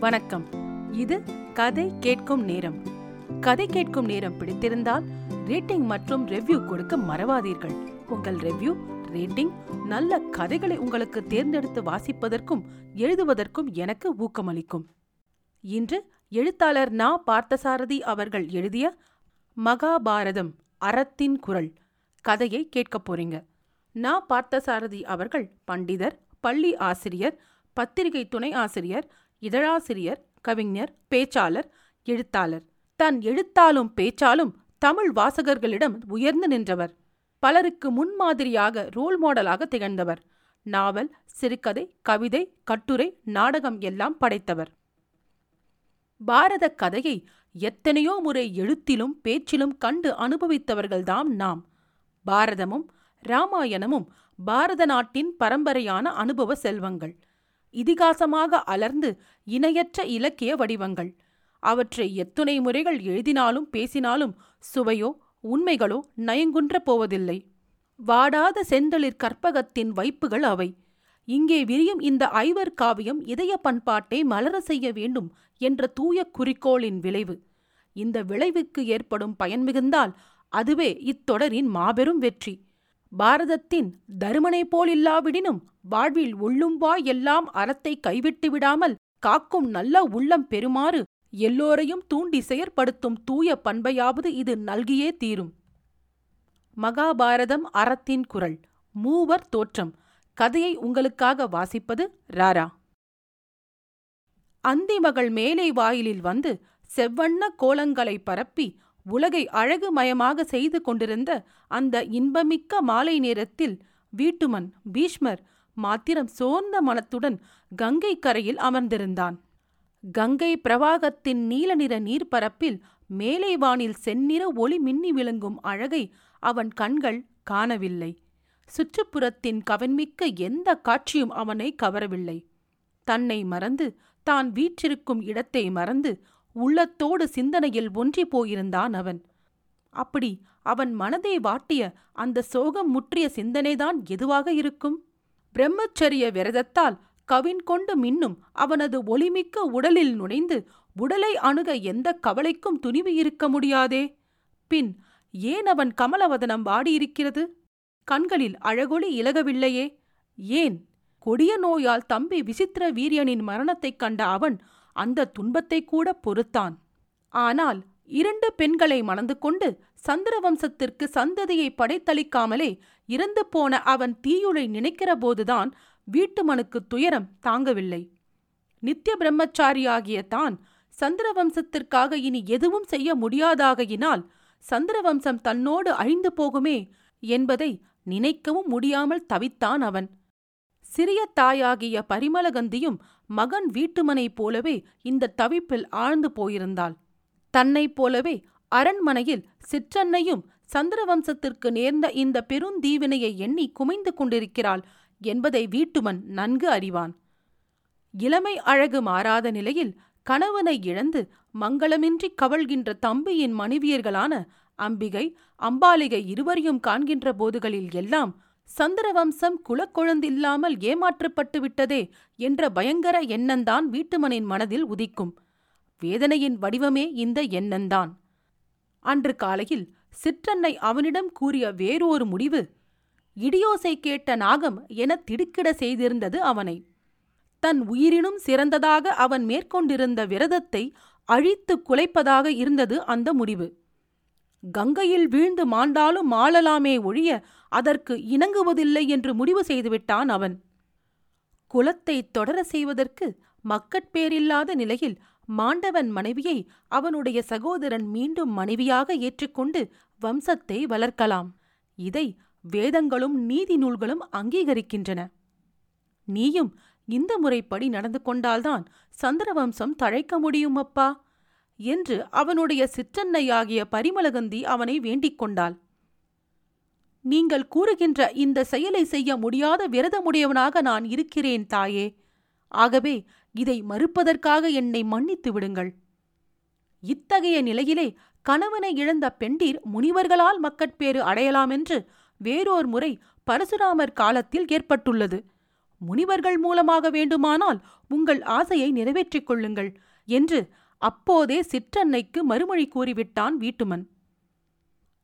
வணக்கம். இது கதை கேட்கும் நேரம். கதை கேட்கும் நேரம் பிடித்திருந்தால் ரேட்டிங் மற்றும் ரெவ்யூ கொடுக்க மறவாதீர்கள். உங்கள் ரெவ்யூ ரேட்டிங் நல்ல கதைகளை உங்களுக்கு தேர்ந்தெடுத்து வாசிப்பதற்கும் எழுதுவதற்கும் எனக்கு ஊக்கமளிக்கும். இன்று எழுத்தாளர் நா. பார்த்தசாரதி அவர்கள் எழுதிய மகாபாரதம் அறத்தின் குரல் கதையை கேட்கப் போறீங்க. நா. பார்த்தசாரதி அவர்கள் பண்டிதர் பள்ளி ஆசிரியர் பத்திரிகை துணை ஆசிரியர் இதழாசிரியர் கவிஞர் பேச்சாளர் எழுத்தாளர். தன் எழுத்தாலும் பேச்சாலும் தமிழ் வாசகர்களிடம் உயர்ந்து நின்றவர். பலருக்கு முன்மாதிரியாக ரோல் மாடலாக திகழ்ந்தவர். நாவல் சிறுகதை கவிதை கட்டுரை நாடகம் எல்லாம் படைத்தவர். பாரத கதையை எத்தனையோ முறை எழுத்திலும் பேச்சிலும் கண்டு அனுபவித்தவர்கள்தாம் நாம். பாரதமும் ராமாயணமும் பாரத நாட்டின் பரம்பரையான அனுபவ செல்வங்கள். இதிகாசமாக அலர்ந்து இணையற்ற இலக்கிய வடிவங்கள். அவற்றை எத்துணை முறைகள் எழுதினாலும் பேசினாலும் சுவையோ உண்மைகளோ நயங்குன்ற போவதில்லை. வாடாத செந்தளிர் கற்பகத்தின் வைப்புகள் அவை. இங்கே விரியும் இந்த ஐவர் காவியம் இதய பண்பாட்டை மலர செய்ய வேண்டும் என்ற தூய குறிக்கோளின் விளைவு. இந்த விளைவுக்கு ஏற்படும் பயன் மிகுந்தால் அதுவே இத்தொடரின் மாபெரும் வெற்றி. பாரதத்தின் தருமனை போல் இல்லாவிடினும் வாழ்வில் உள்ளும்பா எல்லாம் அறத்தை கைவிட்டு விடாமல் காக்கும் நல்ல உள்ளம் பெறுமாறு எல்லோரையும் தூண்டி செயற்படுத்தும் தூய பண்பையாவது இது நல்கியே தீரும். மகாபாரதம் அறத்தின் குரல். மூவர் தோற்றம். கதையை உங்களுக்காக வாசிப்பது ராரா. அந்திமகள் மேலை வாயிலில் வந்து செவ்வண்ண கோலங்களை பரப்பி உலகை அழகுமயமாக செய்து கொண்டிருந்த அந்த இன்பமிக்க மாலை நேரத்தில் வீட்டுமன் பீஷ்மர் மாத்திரம் சோர்ந்த மனத்துடன் கங்கை கரையில் அமர்ந்திருந்தான். கங்கை பிரவாகத்தின் நீல நிற நீர்ப்பரப்பில் மேலை வானில் செந்நிற ஒளி மின்னி விளங்கும் அழகை அவன் கண்கள் காணவில்லை. சுற்றுப்புறத்தின் கவன்மிக்க எந்த காட்சியும் அவனை கவரவில்லை. தன்னை மறந்து தான் வீற்றிருக்கும் இடத்தை மறந்து உள்ளத்தோடு சிந்தனையில் ஒன்றி போயிருந்தான் அவன். அப்படி அவன் மனதை வாட்டிய அந்த சோகம் முற்றிய சிந்தனைதான் எதுவாக இருக்கும்? பிரம்மச்சரிய விரதத்தால் கவின் கொண்டு மின்னும் அவனது ஒளிமிக்க உடலில் நுழைந்து உடலை அணுக எந்த கவலைக்கும் துணிவு இருக்க முடியாதே? பின் ஏன் அவன் கமலவதனம் வாடியிருக்கிறது? கண்களில் அழகொளி இலகவில்லையே? ஏன்? கொடிய நோயால் தம்பி விசித்திர வீரியனின் மரணத்தைக் கண்ட அவன் அந்த துன்பத்தை கூட பொறுத்தான். ஆனால் இரண்டு பெண்களை மணந்து கொண்டு சந்திரவம்சத்திற்கு சந்ததியை படைத்தளிக்காமலே இறந்து போன அவன் தீயுளை நினைக்கிற போதுதான் வீட்டுமனுக்கு துயரம் தாங்கவில்லை. நித்திய பிரம்மச்சாரியாகிய தான் சந்திரவம்சத்திற்காக இனி எதுவும் செய்ய முடியாதாகையினால் சந்திரவம்சம் தன்னோடு அழிந்து போகுமே என்பதை நினைக்கவும் முடியாமல் தவித்தான் அவன். சிறிய தாயாகிய பரிமளகந்தியும் மகன் வீட்டுமனைப் போலவே இந்த தவிப்பில் ஆழ்ந்து போயிருந்தாள். தன்னைப் போலவே அரண்மனையில் சிற்றன்னையும் சந்திரவம்சத்திற்கு நேர்ந்த இந்த பெருந்தீவினையை எண்ணி குமைந்து கொண்டிருக்கிறாள் என்பதை வீட்டுமன் நன்கு அறிவான். இளமை அழகு மாறாத நிலையில் கணவனை இழந்து மங்களமின்றி கவழ்கின்ற தம்பியின் மனைவியர்களான அம்பிகை அம்பாலிகை இருவரையும் காண்கின்ற போதுகளில் எல்லாம் சந்திரவம்சம் குலக்கொழுந்தில்லாமல் ஏமாற்றப்பட்டு விட்டதே என்ற பயங்கர எண்ணந்தான் வீட்டுமனின் மனதில் உதிக்கும். வேதனையின் வடிவமே இந்த எண்ணந்தான் அன்று காலையில் சிற்றன்னை அவனிடம் கூறிய வேறொரு முடிவு இடியோசை கேட்ட நாகம் என திடுக்கிட செய்திருந்தது அவனை. தன் உயிரினும் சிறந்ததாக அவன் மேற்கொண்டிருந்த விரதத்தை அழித்து குலைப்பதாக இருந்தது அந்த முடிவு. கங்கையில் வீழ்ந்து மாண்டாலும் மாளலாமே ஒழிய அதற்கு இணங்குவதில்லை என்று முடிவு செய்துவிட்டான் அவன். குலத்தை தொடர செய்வதற்கு மக்கட்பேரில்லாத நிலையில் மாண்டவன் மனைவியை அவனுடைய சகோதரன் மீண்டும் மனைவியாக ஏற்றுக்கொண்டு வம்சத்தை வளர்க்கலாம். இதை வேதங்களும் நீதி நூல்களும் அங்கீகரிக்கின்றன. நீயும் இந்த முறைப்படி நடந்து கொண்டால்தான் சந்திரவம்சம் தழைக்க முடியும் அப்பா. என்று அவனுடைய சிற்றன்னையாகிய பரிமளகந்தி அவனை வேண்டிக் கொண்டாள். நீங்கள் கூறுகின்ற இந்த செயலை செய்ய முடியாத விரதமுடையவனாக நான் இருக்கிறேன் தாயே. ஆகவே இதை மறுப்பதற்காக என்னை மன்னித்து விடுங்கள். இத்தகைய நிலையிலே கணவனை இழந்த பெண்டீர் முனிவர்களால் மக்கட்பேறு அடையலாமென்று வேறோர் முறை பரசுராமர் காலத்தில் ஏற்பட்டுள்ளது. முனிவர்கள் மூலமாக வேண்டுமானால் உங்கள் ஆசையை நிறைவேற்றிக் கொள்ளுங்கள் என்று அப்போதே சிற்றன்னைக்கு மறுமொழி கூறிவிட்டான் வீட்டுமன்.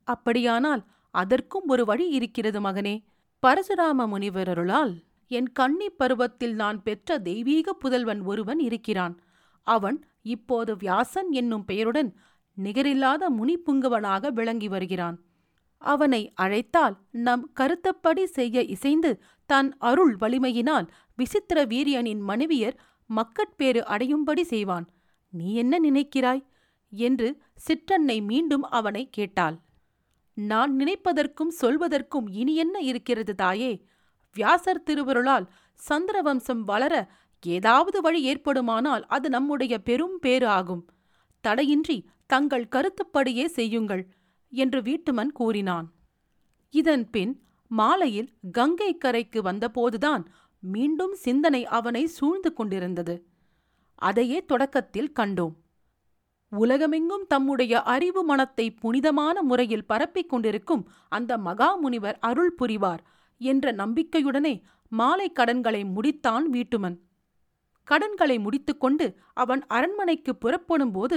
அப்படியானால் அதற்கும் ஒரு வழி இருக்கிறது மகனே. பரசுராம முனிவரருளால் என் கன்னி பருவத்தில் நான் பெற்ற தெய்வீக புதல்வன் ஒருவன் இருக்கிறான். அவன் இப்போது வியாசன் என்னும் பெயருடன் நிகரில்லாத முனிப்புங்கவனாக விளங்கி வருகிறான். அவனை அழைத்தால் நம் கருத்தப்படி செய்ய இசைந்து தன் அருள் வலிமையினால் விசித்திர வீரியனின் மனைவியர் மக்கட்பேறு அடையும்படி செய்வான். நீ என்ன நினைக்கிறாய்? என்று சிற்றன்னை மீண்டும் அவனை கேட்டாள். நான் நினைப்பதற்கும் சொல்வதற்கும் இனி என்ன இருக்கிறது தாயே? வியாசர் திருவருளால் சந்திரவம்சம் வளர ஏதாவது வழி ஏற்படுமானால் அது நம்முடைய பெரும் பேறு ஆகும். தடையின்றி தங்கள் கருத்துப்படியே செய்யுங்கள் என்று வீட்டுமன் கூறினான். இதன் பின் மாலையில் கங்கை கரைக்கு வந்தபோதுதான் மீண்டும் சிந்தனை அவனை சூழ்ந்து கொண்டிருந்தது. அதையே தொடக்கத்தில் கண்டோம். உலகமெங்கும் தம்முடைய அறிவு மனத்தை புனிதமான முறையில் பரப்பிக் கொண்டிருக்கும் அந்த மகாமுனிவர் அருள் புரிவார் என்ற நம்பிக்கையுடனே மாலை கடன்களை முடித்தான் வீட்டுமன். கடன்களை முடித்துக்கொண்டு அவன் அரண்மனைக்கு புறப்படும்போது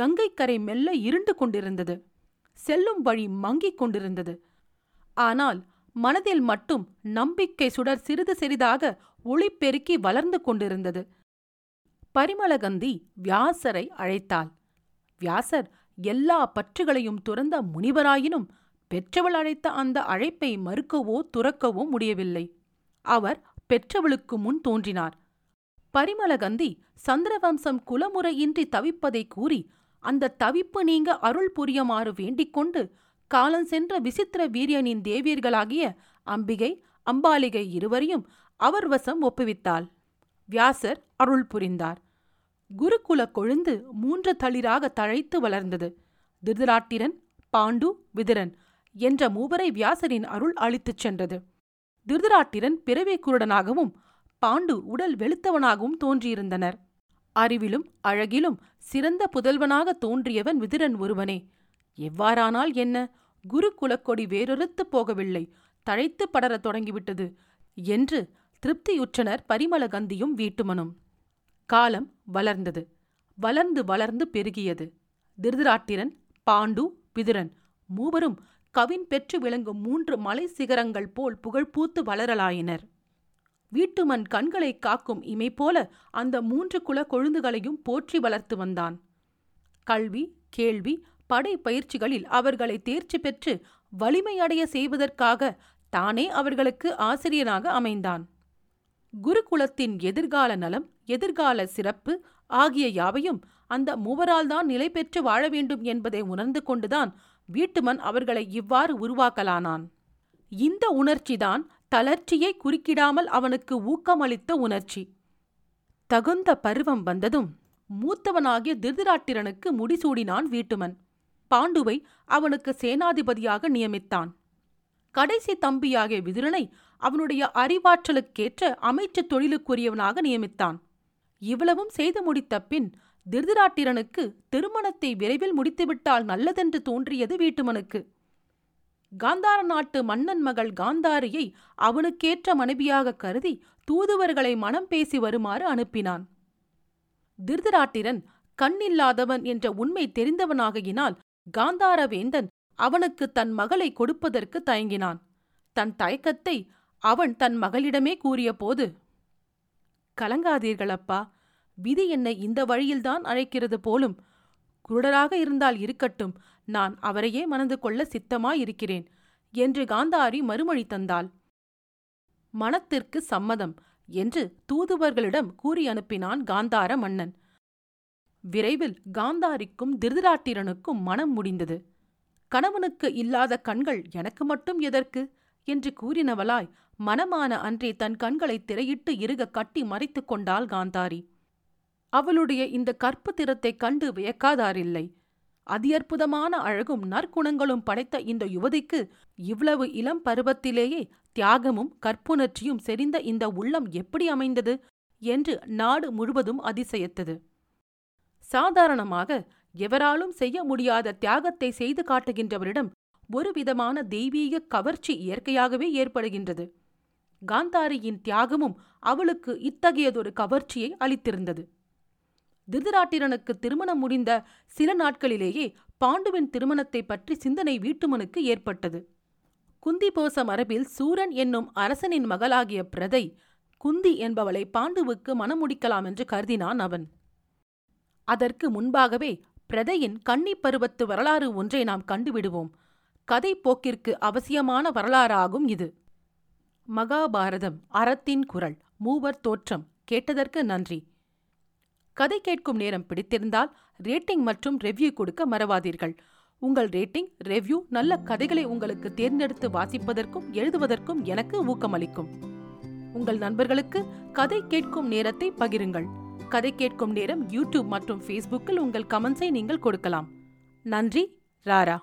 கங்கைக்கரை மெல்ல இருண்டு கொண்டிருந்தது. செல்லும் வழி மங்கிக் கொண்டிருந்தது. ஆனால் மனதில் மட்டும் நம்பிக்கை சுடர் சிறிது சிறிதாக ஒளிப்பெருக்கி வளர்ந்து கொண்டிருந்தது. பரிமளகந்தி வியாசரை அழைத்தாள். வியாசர் எல்லா பற்றுகளையும் துறந்த முனிவராயினும் பெற்றவள் அழைத்த அந்த அழைப்பை மறுக்கவோ துறக்கவோ முடியவில்லை. அவர் பெற்றவளுக்கு முன் தோன்றினார். பரிமளகந்தி சந்திரவம்சம் குலமுறையின்றி தவிப்பதை கூறி அந்த தவிப்பு நீங்க அருள் புரியுமாறு வேண்டிக் கொண்டு காலஞ்சென்ற விசித்திர வீரியனின் தேவியர்களாகிய அம்பிகை அம்பாலிகை இருவரையும் அவர் வசம் ஒப்புவித்தாள். வியாசர் அருள் புரிந்தார். குருகுல கொழுந்து மூன்று தளிராக தழைத்து வளர்ந்தது. திருதராட்டிரன் பாண்டு விதிரன் என்ற மூவரை வியாசரின் அருள் அளித்துச் சென்றது. திருதராட்டிரன் பிறவி குருடனாகவும் பாண்டு உடல் வெளுத்தவனாகவும் தோன்றியிருந்தனர். அறிவிலும் அழகிலும் சிறந்த புதல்வனாக தோன்றியவன் விதிரன் ஒருவனே. எவ்வாறானால் என்ன? குரு குலக்கொடி வேறொருத்துப் போகவில்லை. தழைத்து படரத் தொடங்கிவிட்டது என்று திருப்தியுற்றனர் பரிமளகந்தியும் வீட்டுமனும். காலம் வளர்ந்தது. வளர்ந்து வளர்ந்து பெருகியது. திருதராட்டிரன் பாண்டு பிதுரன் மூவரும் கவின் பெற்று விளங்கும் மூன்று மலை சிகரங்கள் போல் புகழ்பூத்து வளரலாயினர். வீட்டுமன் கண்களை காக்கும் இமை போல அந்த மூன்று குல கொழுந்துகளையும் போற்றி வளர்த்து வந்தான். கல்வி கேள்வி படை பயிற்சிகளில் அவர்களை தேர்ச்சி பெற்று வலிமையடைய செய்வதற்காக தானே அவர்களுக்கு ஆசிரியனாக அமைந்தான். குருகுலத்தின் எதிர்கால நலம் எதிர்கால சிறப்பு ஆகிய யாவையும் அந்த மூவரால்தான் நிலை பெற்று வாழ வேண்டும் என்பதை உணர்ந்து கொண்டுதான் வீட்டுமன் அவர்களை இவ்வாறு உருவாக்கலானான். இந்த உணர்ச்சிதான் தளர்ச்சியை குறுக்கிடாமல் அவனுக்கு ஊக்கமளித்த உணர்ச்சி. தகுந்த பருவம் வந்ததும் மூத்தவனாகிய திருதிராட்டிரனுக்கு முடிசூடினான் வீட்டுமன். பாண்டுவை அவனுக்கு சேனாதிபதியாக நியமித்தான். கடைசி தம்பியாகிய விதுரனை அவனுடைய அறிவாற்றலுக்கேற்ற அமைச்சு தொழிலுக்குரியவனாக நியமித்தான். இவ்வளவும் செய்து முடித்த பின் திருதிராட்டிரனுக்கு திருமணத்தை விரைவில் முடித்துவிட்டால் நல்லதென்று தோன்றியது வீட்டுமனுக்கு. காந்தார நாட்டு மன்னன் மகள் காந்தாரியை அவனுக்கேற்ற மனைவியாக கருதி தூதுவர்களை மனம் பேசி வருமாறு அனுப்பினான். திருதிராட்டிரன் கண்ணில்லாதவன் என்ற உண்மை தெரிந்தவனாகையினால் காந்தாரவேந்தன் அவனுக்கு தன் மகளை கொடுப்பதற்கு தயங்கினான். தன் தயக்கத்தை அவன் தன் மகளிடமே கூறியபோது கலங்காதீர்கள் அப்பா விதி என்னை இந்த வழியில்தான் அழைக்கிறது போலும். குருடராக இருந்தால் இருக்கட்டும். நான் அவரையே மணந்து கொள்ள சித்தமாயிருக்கிறேன் என்று காந்தாரி மறுமொழி தந்தாள். மனத்திற்கு சம்மதம் என்று தூதுவர்களிடம் கூறி அனுப்பினான் காந்தார மன்னன் விரைவில் காந்தாரிக்கும் திருதராட்டிரனுக்கும் மனம் முடிந்தது. கணவனுக்கு இல்லாத கண்கள் எனக்கு மட்டும் எதற்கு? என்று கூறினவளாய் மனமான அன்றே தன் கண்களை திரையிட்டு இருக கட்டி மறைத்துக் கொண்டாள் காந்தாரி. அவளுடைய இந்த கற்பு திறத்தைக் கண்டு வியக்காதாரில்லை. அதியற்புதமான அழகும் நற்குணங்களும் படைத்த இந்த யுவதிக்கு இவ்வளவு இளம் பருவத்திலேயே தியாகமும் கற்புணர்ச்சியும் செறிந்த இந்த உள்ளம் எப்படி அமைந்தது என்று நாடு முழுவதும் அதிசயத்தது. சாதாரணமாக எவராலும் செய்ய முடியாத தியாகத்தை செய்து காட்டுகின்றவரிடம் ஒருவிதமான தெய்வீக கவர்ச்சி இயற்கையாகவே ஏற்படுகின்றது. காந்தாரியின் தியாகமும் அவளுக்கு இத்தகையதொரு கவர்ச்சியை அளித்திருந்தது. திருதராட்டிரனுக்கு திருமணம் முடிந்த சில நாட்களிலேயே பாண்டுவின் திருமணத்தை பற்றி சிந்தனை வீட்டுமனுக்கு ஏற்பட்டது. குந்திபோச மரபில் சூரன் என்னும் அரசனின் மகளாகிய பிரதை குந்தி என்பவளை பாண்டுவுக்கு மணமுடிக்கலாம் என்று கருதினான் அவன். அதற்கு முன்பாகவே பிரதையின் கன்னி பருவத்து வரலாறு ஒன்றை நாம் கண்டுவிடுவோம். கதை போக்கிற்கு அவசியமான வரலாறாகும் இது. மகாபாரதம் அறத்தின் குரல் மூவர் தோற்றம் கேட்டதற்கு நன்றி. கதை கேட்கும் நேரம் பிடித்திருந்தால் ரேட்டிங் மற்றும் ரெவ்யூ கொடுக்க மறவாதீர்கள். உங்கள் ரேட்டிங் ரெவ்யூ நல்ல கதைகளை உங்களுக்கு தேர்ந்தெடுத்து வாசிப்பதற்கும் எழுதுவதற்கும் எனக்கு ஊக்கமளிக்கும். உங்கள் நண்பர்களுக்கு கதை கேட்கும் நேரத்தை பகிருங்கள். கதை கேட்கும் நேரம் யூடியூப் மற்றும் ஃபேஸ்புக்கில் உங்கள் கமெண்ட்ஸை நீங்கள் கொடுக்கலாம். நன்றி ராரா.